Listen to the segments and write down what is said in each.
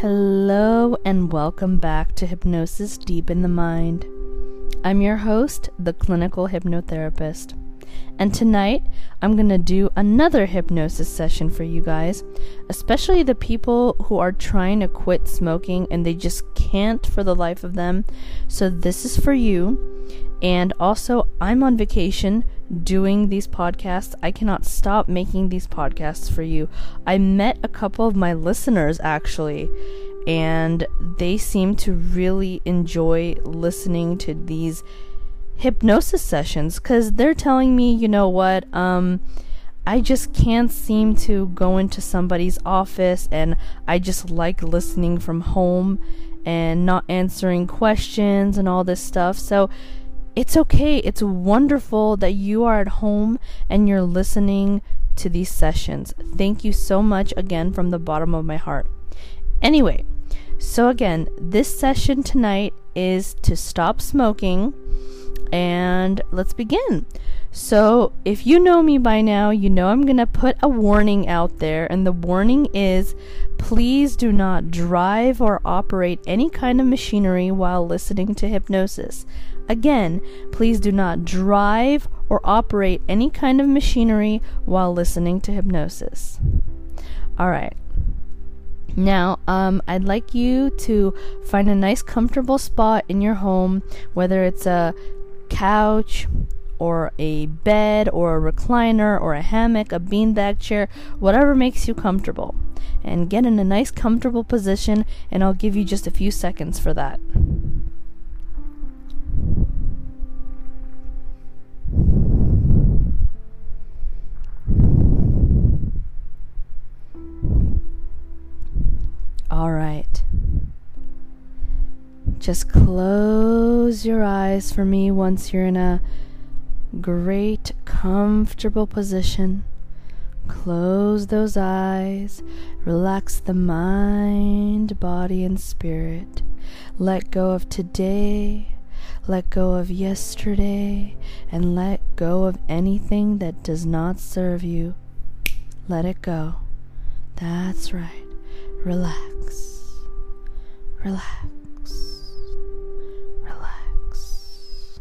Hello, and welcome back to Hypnosis Deep in the Mind. I'm your host, the clinical hypnotherapist. And tonight, I'm going to do another hypnosis session for you guys, especially the people who are trying to quit smoking and they just can't for the life of them. So, this is for you. And also, I'm on vacation doing these podcasts. I cannot stop making these podcasts for you. I met a couple of my listeners actually, and they seem to really enjoy listening to these hypnosis sessions because they're telling me, you know what, um, I just can't seem to go into somebody's office and I just like listening from home and not answering questions and all this stuff. So it's okay. It's wonderful that you are at home and you're listening to these sessions. Thank you so much again from the bottom of my heart. Anyway, so again, this session tonight is to stop smoking and let's begin. So, if you know me by now, you know I'm going to put a warning out there, and the warning is please do not drive or operate any kind of machinery while listening to hypnosis. Again, please do not drive or operate any kind of machinery while listening to hypnosis. All right. Now, um, I'd like you to find a nice, comfortable spot in your home, whether it's a couch or a bed or a recliner or a hammock, a beanbag chair, whatever makes you comfortable. And get in a nice, comfortable position, and I'll give you just a few seconds for that. Just close your eyes for me once you're in a great, comfortable position. Close those eyes. Relax the mind, body, and spirit. Let go of today. Let go of yesterday. And let go of anything that does not serve you. Let it go. That's right. Relax. Relax. Relax.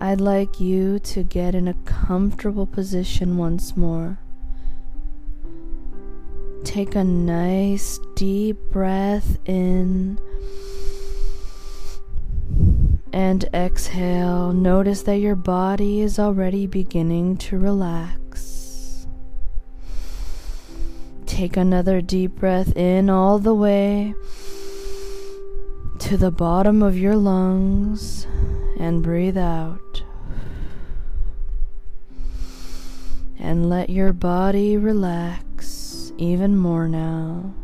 I'd like you to get in a comfortable position once more. Take a nice deep breath in and exhale. Notice that your body is already beginning to relax. Take another deep breath in all the way to the bottom of your lungs and breathe out. And let your body relax even more now.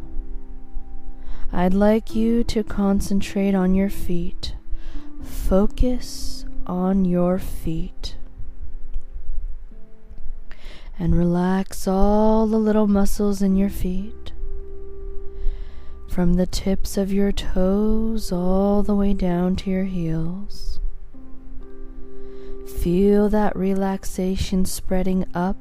I'd like you to concentrate on your feet. Focus on your feet and relax all the little muscles in your feet. From the tips of your toes all the way down to your heels. Feel that relaxation spreading up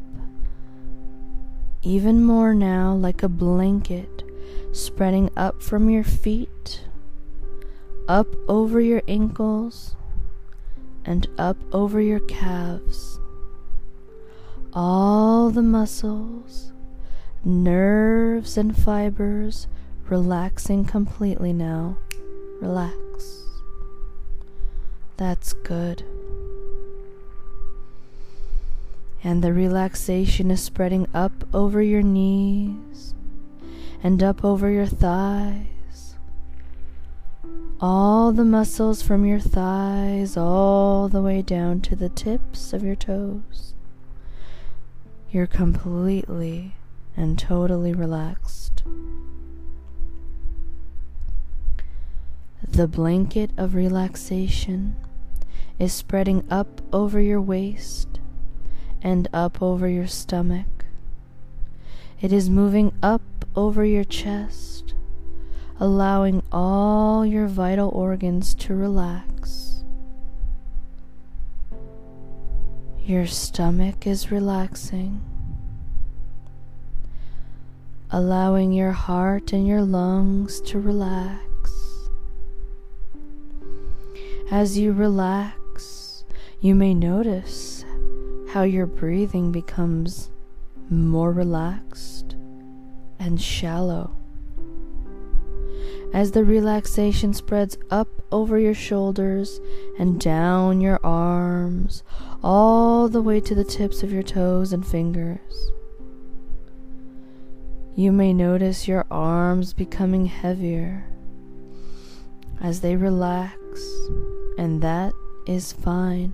even more now, like a blanket, spreading up from your feet, up over your ankles, and up over your calves all the muscles, nerves, and fibers relaxing completely now. Relax. That's good. And the relaxation is spreading up over your knees and up over your thighs. All the muscles from your thighs, all the way down to the tips of your toes. You're completely and totally relaxed. The blanket of relaxation is spreading up over your waist and up over your stomach. It is moving up over your chest, allowing all your vital organs to relax. Your stomach is relaxing. allowing your heart and your lungs to relax. As you relax, you may notice how your breathing becomes more relaxed and shallow. As the relaxation spreads up over your shoulders and down your arms, all the way to the tips of your toes and fingers. You may notice your arms becoming heavier as they relax, and that is fine.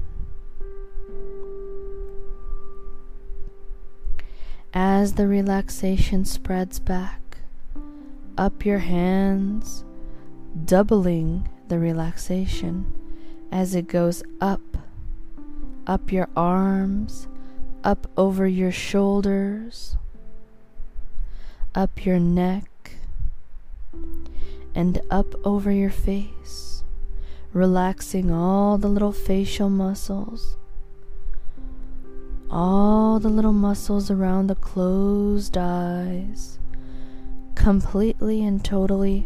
As the relaxation spreads back up your hands, doubling the relaxation as it goes up, up your arms, up over your shoulders, up your neck, and up over your face, relaxing all the little facial muscles all the little muscles around the closed eyes, completely and totally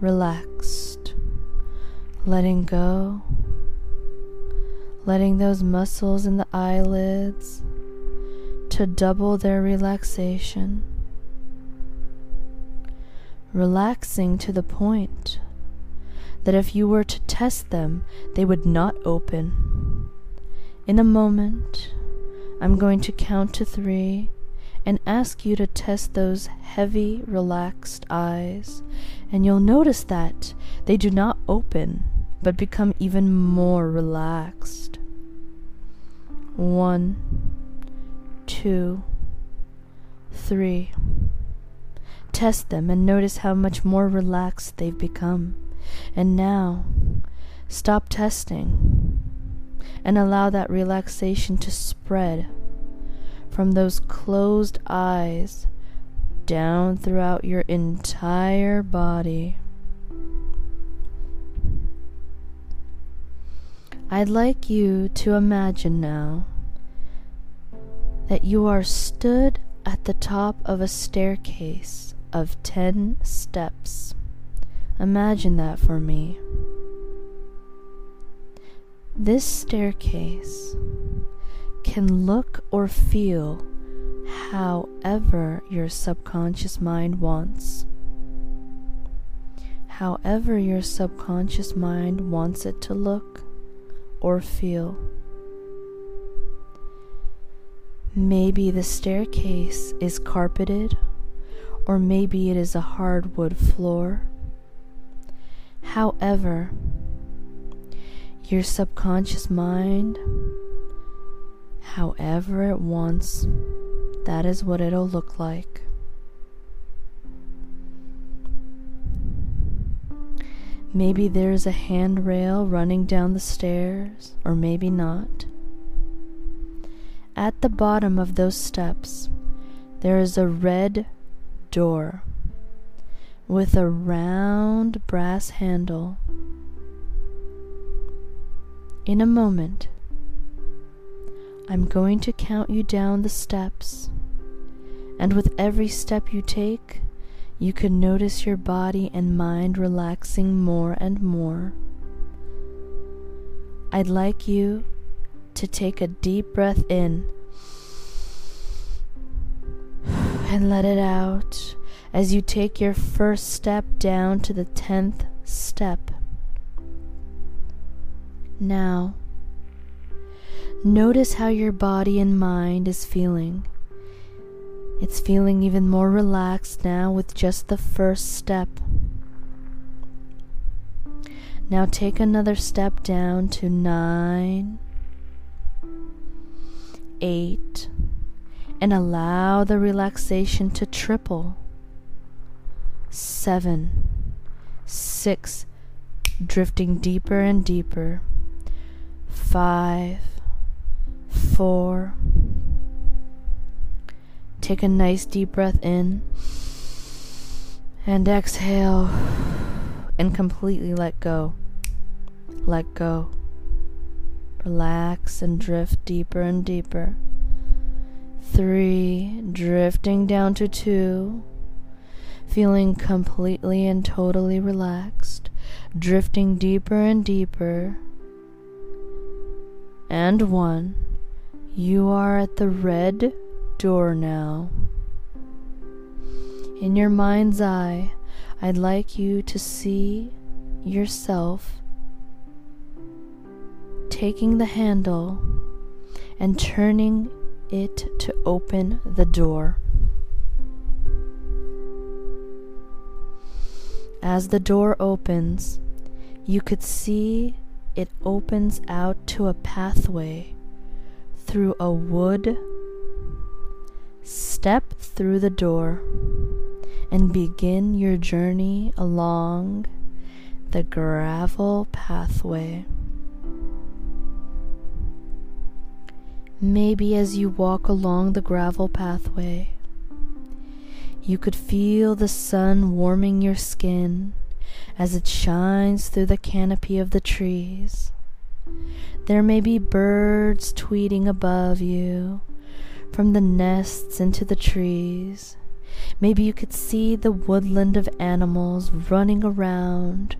relaxed, letting go, letting those muscles in the eyelids to double their relaxation, relaxing to the point that if you were to test them, they would not open. In a moment, I'm going to count to three and ask you to test those heavy, relaxed eyes, and you'll notice that they do not open but become even more relaxed. One, two, three. Test them and notice how much more relaxed they've become. And now, stop testing and allow that relaxation to spread from those closed eyes down throughout your entire body. I'd like you to imagine now that you are stood at the top of a staircase of 10 steps. Imagine that for me. This staircase can look or feel however your subconscious mind wants. However, your subconscious mind wants it to look or feel. Maybe the staircase is carpeted, or maybe it is a hardwood floor. However, your subconscious mind, however it wants, that is what it'll look like. Maybe there's a handrail running down the stairs, or maybe not. At the bottom of those steps, there is a red door with a round brass handle in a moment, I'm going to count you down the steps, and with every step you take, you can notice your body and mind relaxing more and more. I'd like you to take a deep breath in and let it out as you take your first step down to the tenth step. Now, notice how your body and mind is feeling. It's feeling even more relaxed now with just the first step. Now take another step down to nine, eight, and allow the relaxation to triple. Seven, six, drifting deeper and deeper five, four. Take a nice deep breath in and exhale and completely let go. Let go. Relax and drift deeper and deeper. Three, drifting down to two. feeling completely and totally relaxed, drifting deeper and deeper. And one, you are at the red door now. In your mind's eye, I'd like you to see yourself taking the handle and turning it to open the door. As the door opens, you could see it opens out to a pathway through a wood. Step through the door and begin your journey along the gravel pathway. Maybe as you walk along the gravel pathway, you could feel the sun warming your skin as it shines through the canopy of the trees. There may be birds tweeting above you from the nests into the trees. Maybe you could see the woodland of animals running around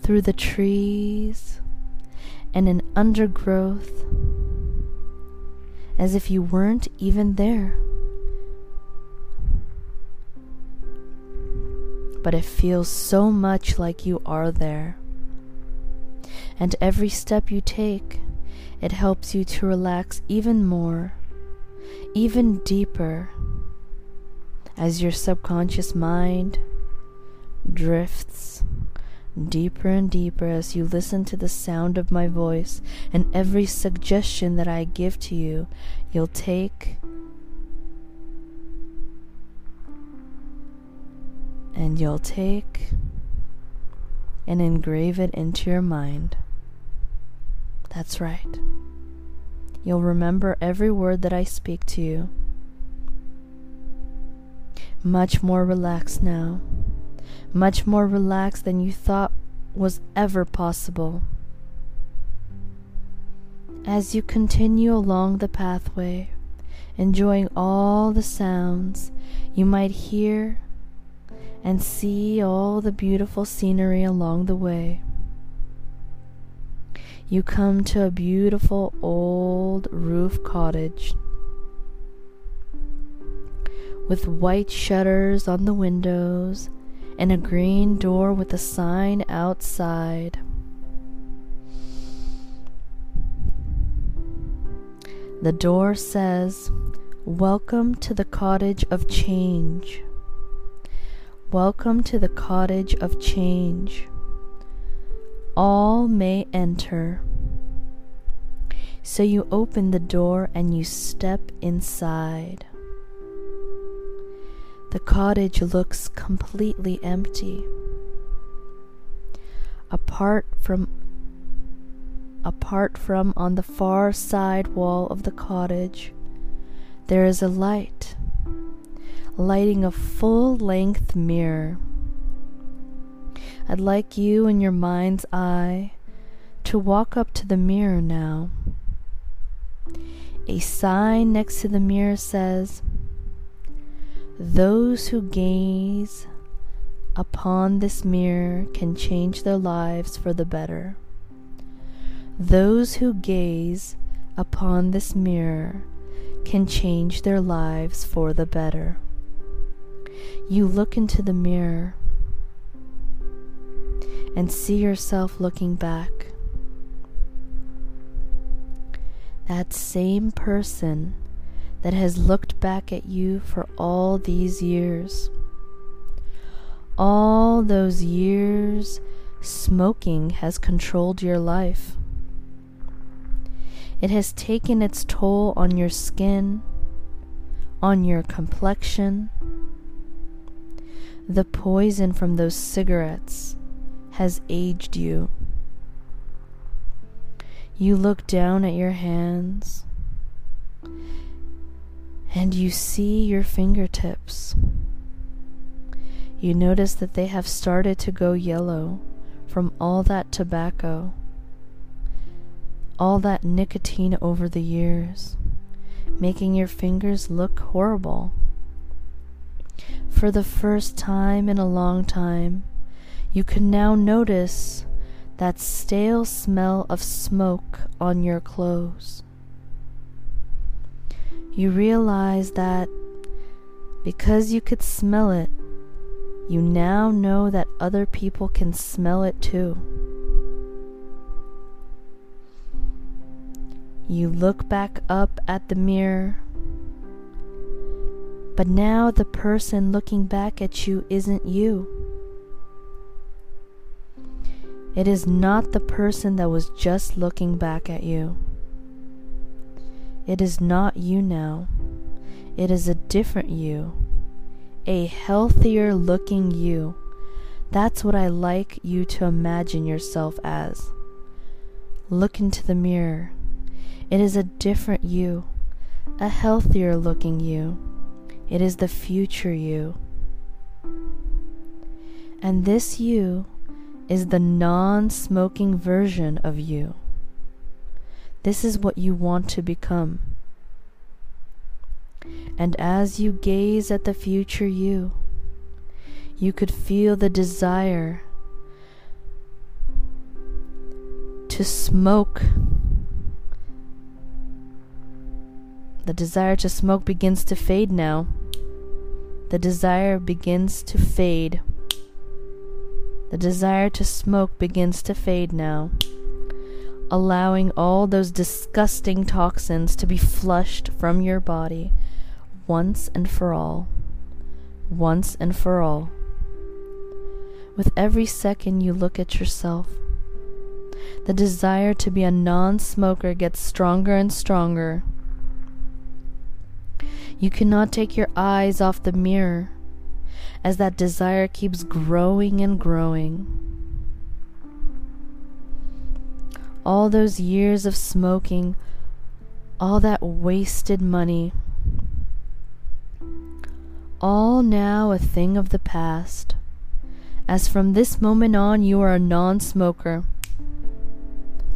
through the trees and in undergrowth as if you weren't even there. But it feels so much like you are there. And every step you take, it helps you to relax even more, even deeper, as your subconscious mind drifts deeper and deeper as you listen to the sound of my voice, and every suggestion that I give to you, you'll take and you'll take and engrave it into your mind. That's right. You'll remember every word that I speak to you. Much more relaxed now much more relaxed than you thought was ever possible. As you continue along the pathway, enjoying all the sounds you might hear and see all the beautiful scenery along the way. You come to a beautiful old roof cottage with white shutters on the windows and a green door with a sign outside. The door says, Welcome to the cottage of change. Welcome to the cottage of change. All may enter. So you open the door and you step inside. The cottage looks completely empty. Apart from apart from on the far side wall of the cottage, there is a light, lighting a full-length mirror. I'd like you in your mind's eye to walk up to the mirror now. A sign next to the mirror says, those who gaze upon this mirror can change their lives for the better. Those who gaze upon this mirror can change their lives for the better. You look into the mirror and see yourself looking back. That same person that has looked back at you for all these years. All those years smoking has controlled your life. It has taken its toll on your skin, on your complexion. The poison from those cigarettes has aged you. You look down at your hands and you see your fingertips. You notice that they have started to go yellow from all that tobacco, all that nicotine over the years, making your fingers look horrible. For the first time in a long time, you can now notice that stale smell of smoke on your clothes. You realize that because you could smell it, you now know that other people can smell it too. You look back up at the mirror, but now the person looking back at you isn't you. It is not the person that was just looking back at you. It is not you now. It is a different you a healthier looking you. That's what I like you to imagine yourself as. Look into the mirror. It is a different you, a healthier looking you. It is the future you. And this you is the non smoking version of you. This is what you want to become. And as you gaze at the future you, you could feel the desire to smoke. The desire to smoke begins to fade now. The desire begins to fade. The desire to smoke begins to fade now, allowing all those disgusting toxins to be flushed from your body once and for all, once and for all. With every second you look at yourself, the desire to be a non smoker gets stronger and stronger. You cannot take your eyes off the mirror as that desire keeps growing and growing. All those years of smoking, all that wasted money, all now a thing of the past, as from this moment on you are a non smoker.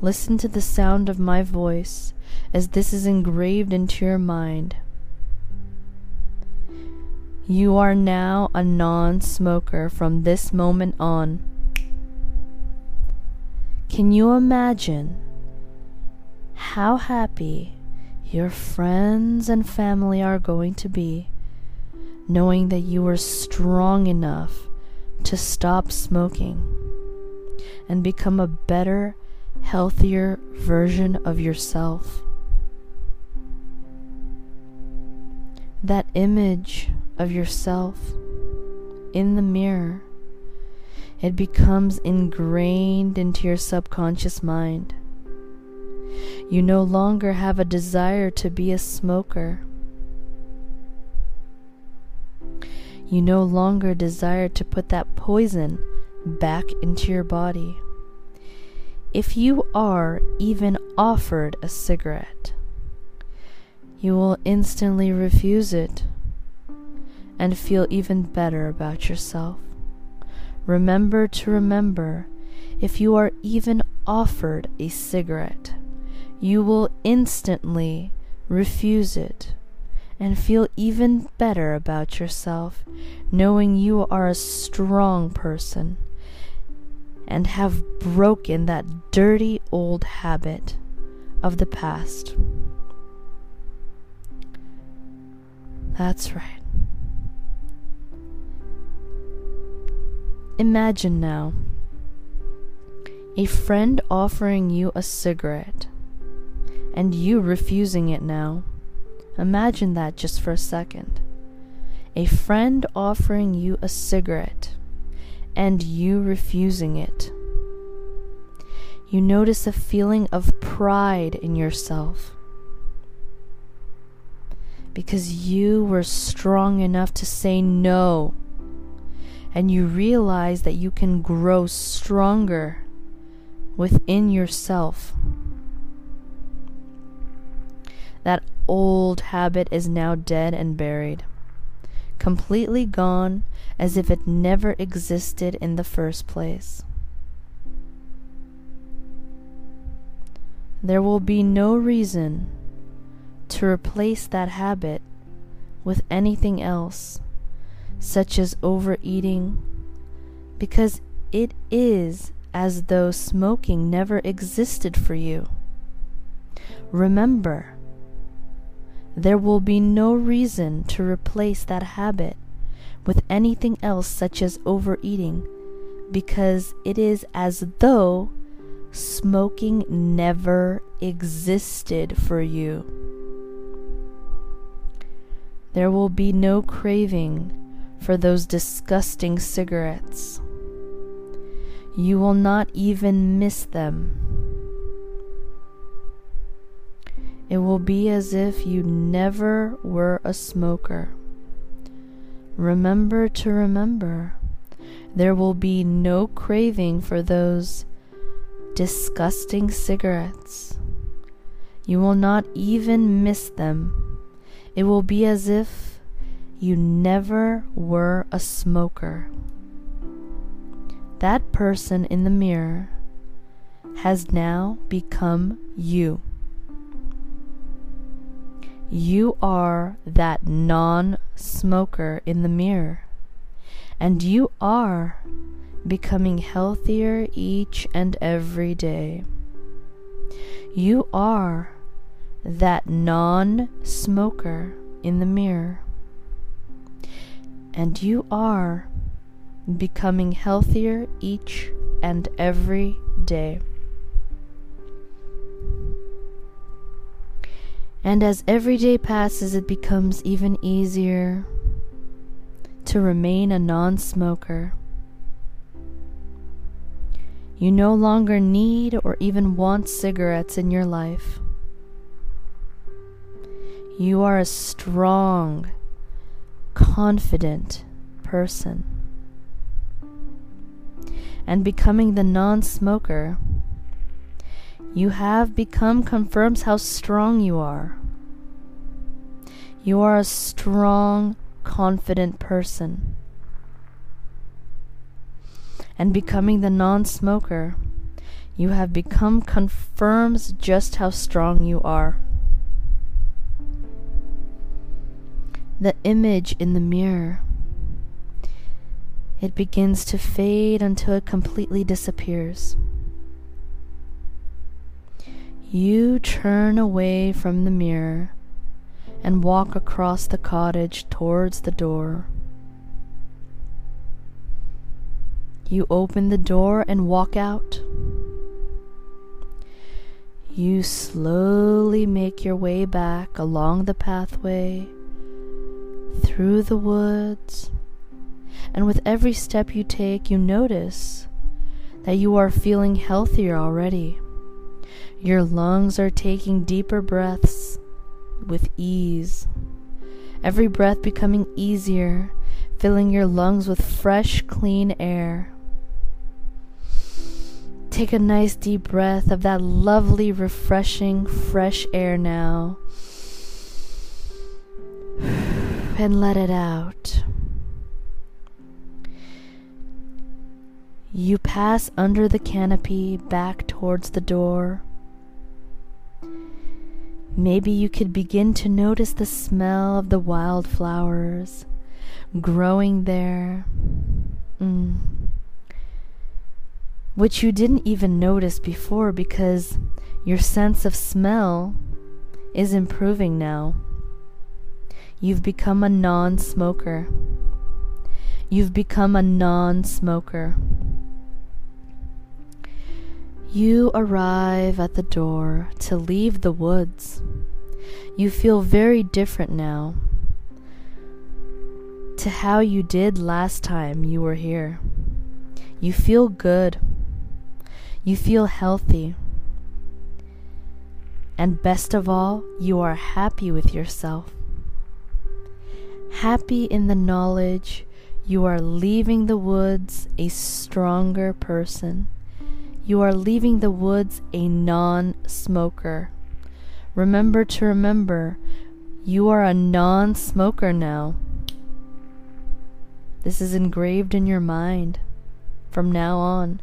Listen to the sound of my voice as this is engraved into your mind. You are now a non smoker from this moment on. Can you imagine how happy your friends and family are going to be knowing that you are strong enough to stop smoking and become a better, healthier version of yourself. That image of yourself in the mirror, it becomes ingrained into your subconscious mind. You no longer have a desire to be a smoker You no longer desire to put that poison back into your body. If you are even offered a cigarette, you will instantly refuse it and feel even better about yourself. Remember to remember if you are even offered a cigarette, you will instantly refuse it and feel even better about yourself, knowing you are a strong person and have broken that dirty old habit of the past. That's right. Imagine now a friend offering you a cigarette and you refusing it now. Imagine that just for a second. A friend offering you a cigarette and you refusing it. You notice a feeling of pride in yourself because you were strong enough to say no. And you realize that you can grow stronger within yourself. That old habit is now dead and buried, completely gone as if it never existed in the first place. There will be no reason to replace that habit with anything else such as overeating, because it is as though smoking never existed for you. Remember, there will be no reason to replace that habit with anything else such as overeating because it is as though smoking never existed for you. There will be no craving for those disgusting cigarettes. You will not even miss them. It will be as if you never were a smoker. Remember to remember, there will be no craving for those disgusting cigarettes. You will not even miss them. It will be as if you never were a smoker. That person in the mirror has now become you. You are that non smoker in the mirror, and you are becoming healthier each and every day. You are that non smoker in the mirror, and you are becoming healthier each and every day. And as every day passes, it becomes even easier to remain a non smoker. You no longer need or even want cigarettes in your life. You are a strong, confident person. And becoming the non smoker you have become confirms how strong you are. You are a strong, confident person. And becoming the non smoker, you have become confirms just how strong you are. The image in the mirror. It begins to fade until it completely disappears. You turn away from the mirror and walk across the cottage towards the door. You open the door and walk out. You slowly make your way back along the pathway, through the woods, and with every step you take, you notice that you are feeling healthier already. Your lungs are taking deeper breaths with ease. Every breath becoming easier, filling your lungs with fresh, clean air. Take a nice deep breath of that lovely, refreshing, fresh air now. And let it out. You pass under the canopy back towards the door. Maybe you could begin to notice the smell of the wildflowers growing there, mm. which you didn't even notice before because your sense of smell is improving now. You've become a non smoker. You've become a non smoker. You arrive at the door to leave the woods. You feel very different now to how you did last time you were here. You feel good. You feel healthy. And best of all, you are happy with yourself. Happy in the knowledge you are leaving the woods a stronger person you are leaving the woods a non smoker. Remember to remember, you are a non smoker now. This is engraved in your mind. From now on,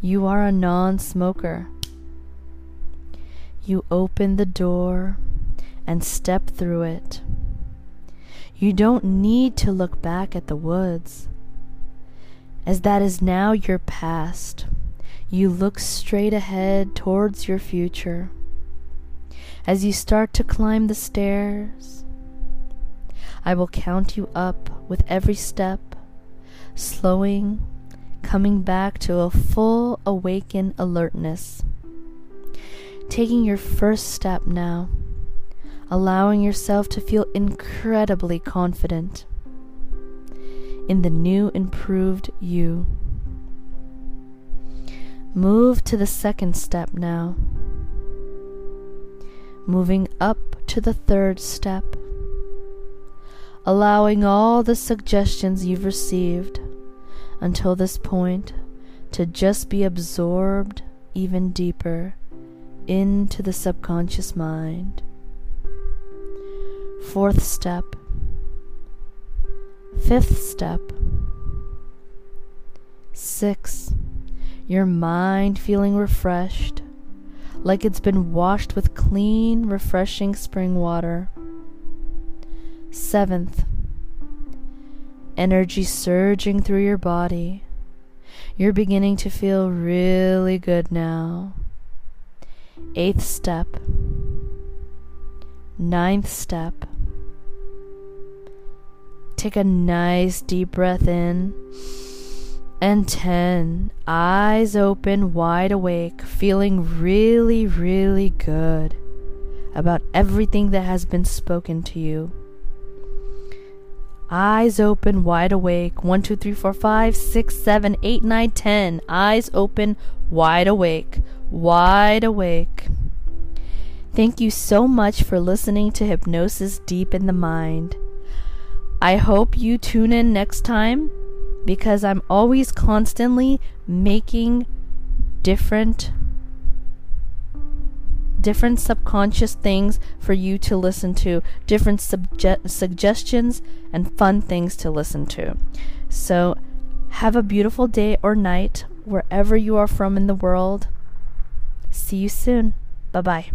you are a non smoker. You open the door and step through it. You don't need to look back at the woods, as that is now your past. You look straight ahead towards your future. As you start to climb the stairs, I will count you up with every step, slowing, coming back to a full awakened alertness. Taking your first step now, allowing yourself to feel incredibly confident in the new improved you. Move to the second step now. Moving up to the third step. Allowing all the suggestions you've received until this point to just be absorbed even deeper into the subconscious mind. Fourth step. Fifth step. Six your mind feeling refreshed, like it's been washed with clean, refreshing spring water. Seventh, energy surging through your body. You're beginning to feel really good now. Eighth step, ninth step. Take a nice deep breath in and 10. Eyes open, wide awake, feeling really, really good about everything that has been spoken to you. Eyes open, wide awake. 1, 2, 3, 4, 5, 6, 7, 8, 9, 10. Eyes open, wide awake. Wide awake. Thank you so much for listening to Hypnosis Deep in the Mind. I hope you tune in next time because I'm always constantly making different different subconscious things for you to listen to, different subje- suggestions and fun things to listen to. So, have a beautiful day or night wherever you are from in the world. See you soon. Bye bye.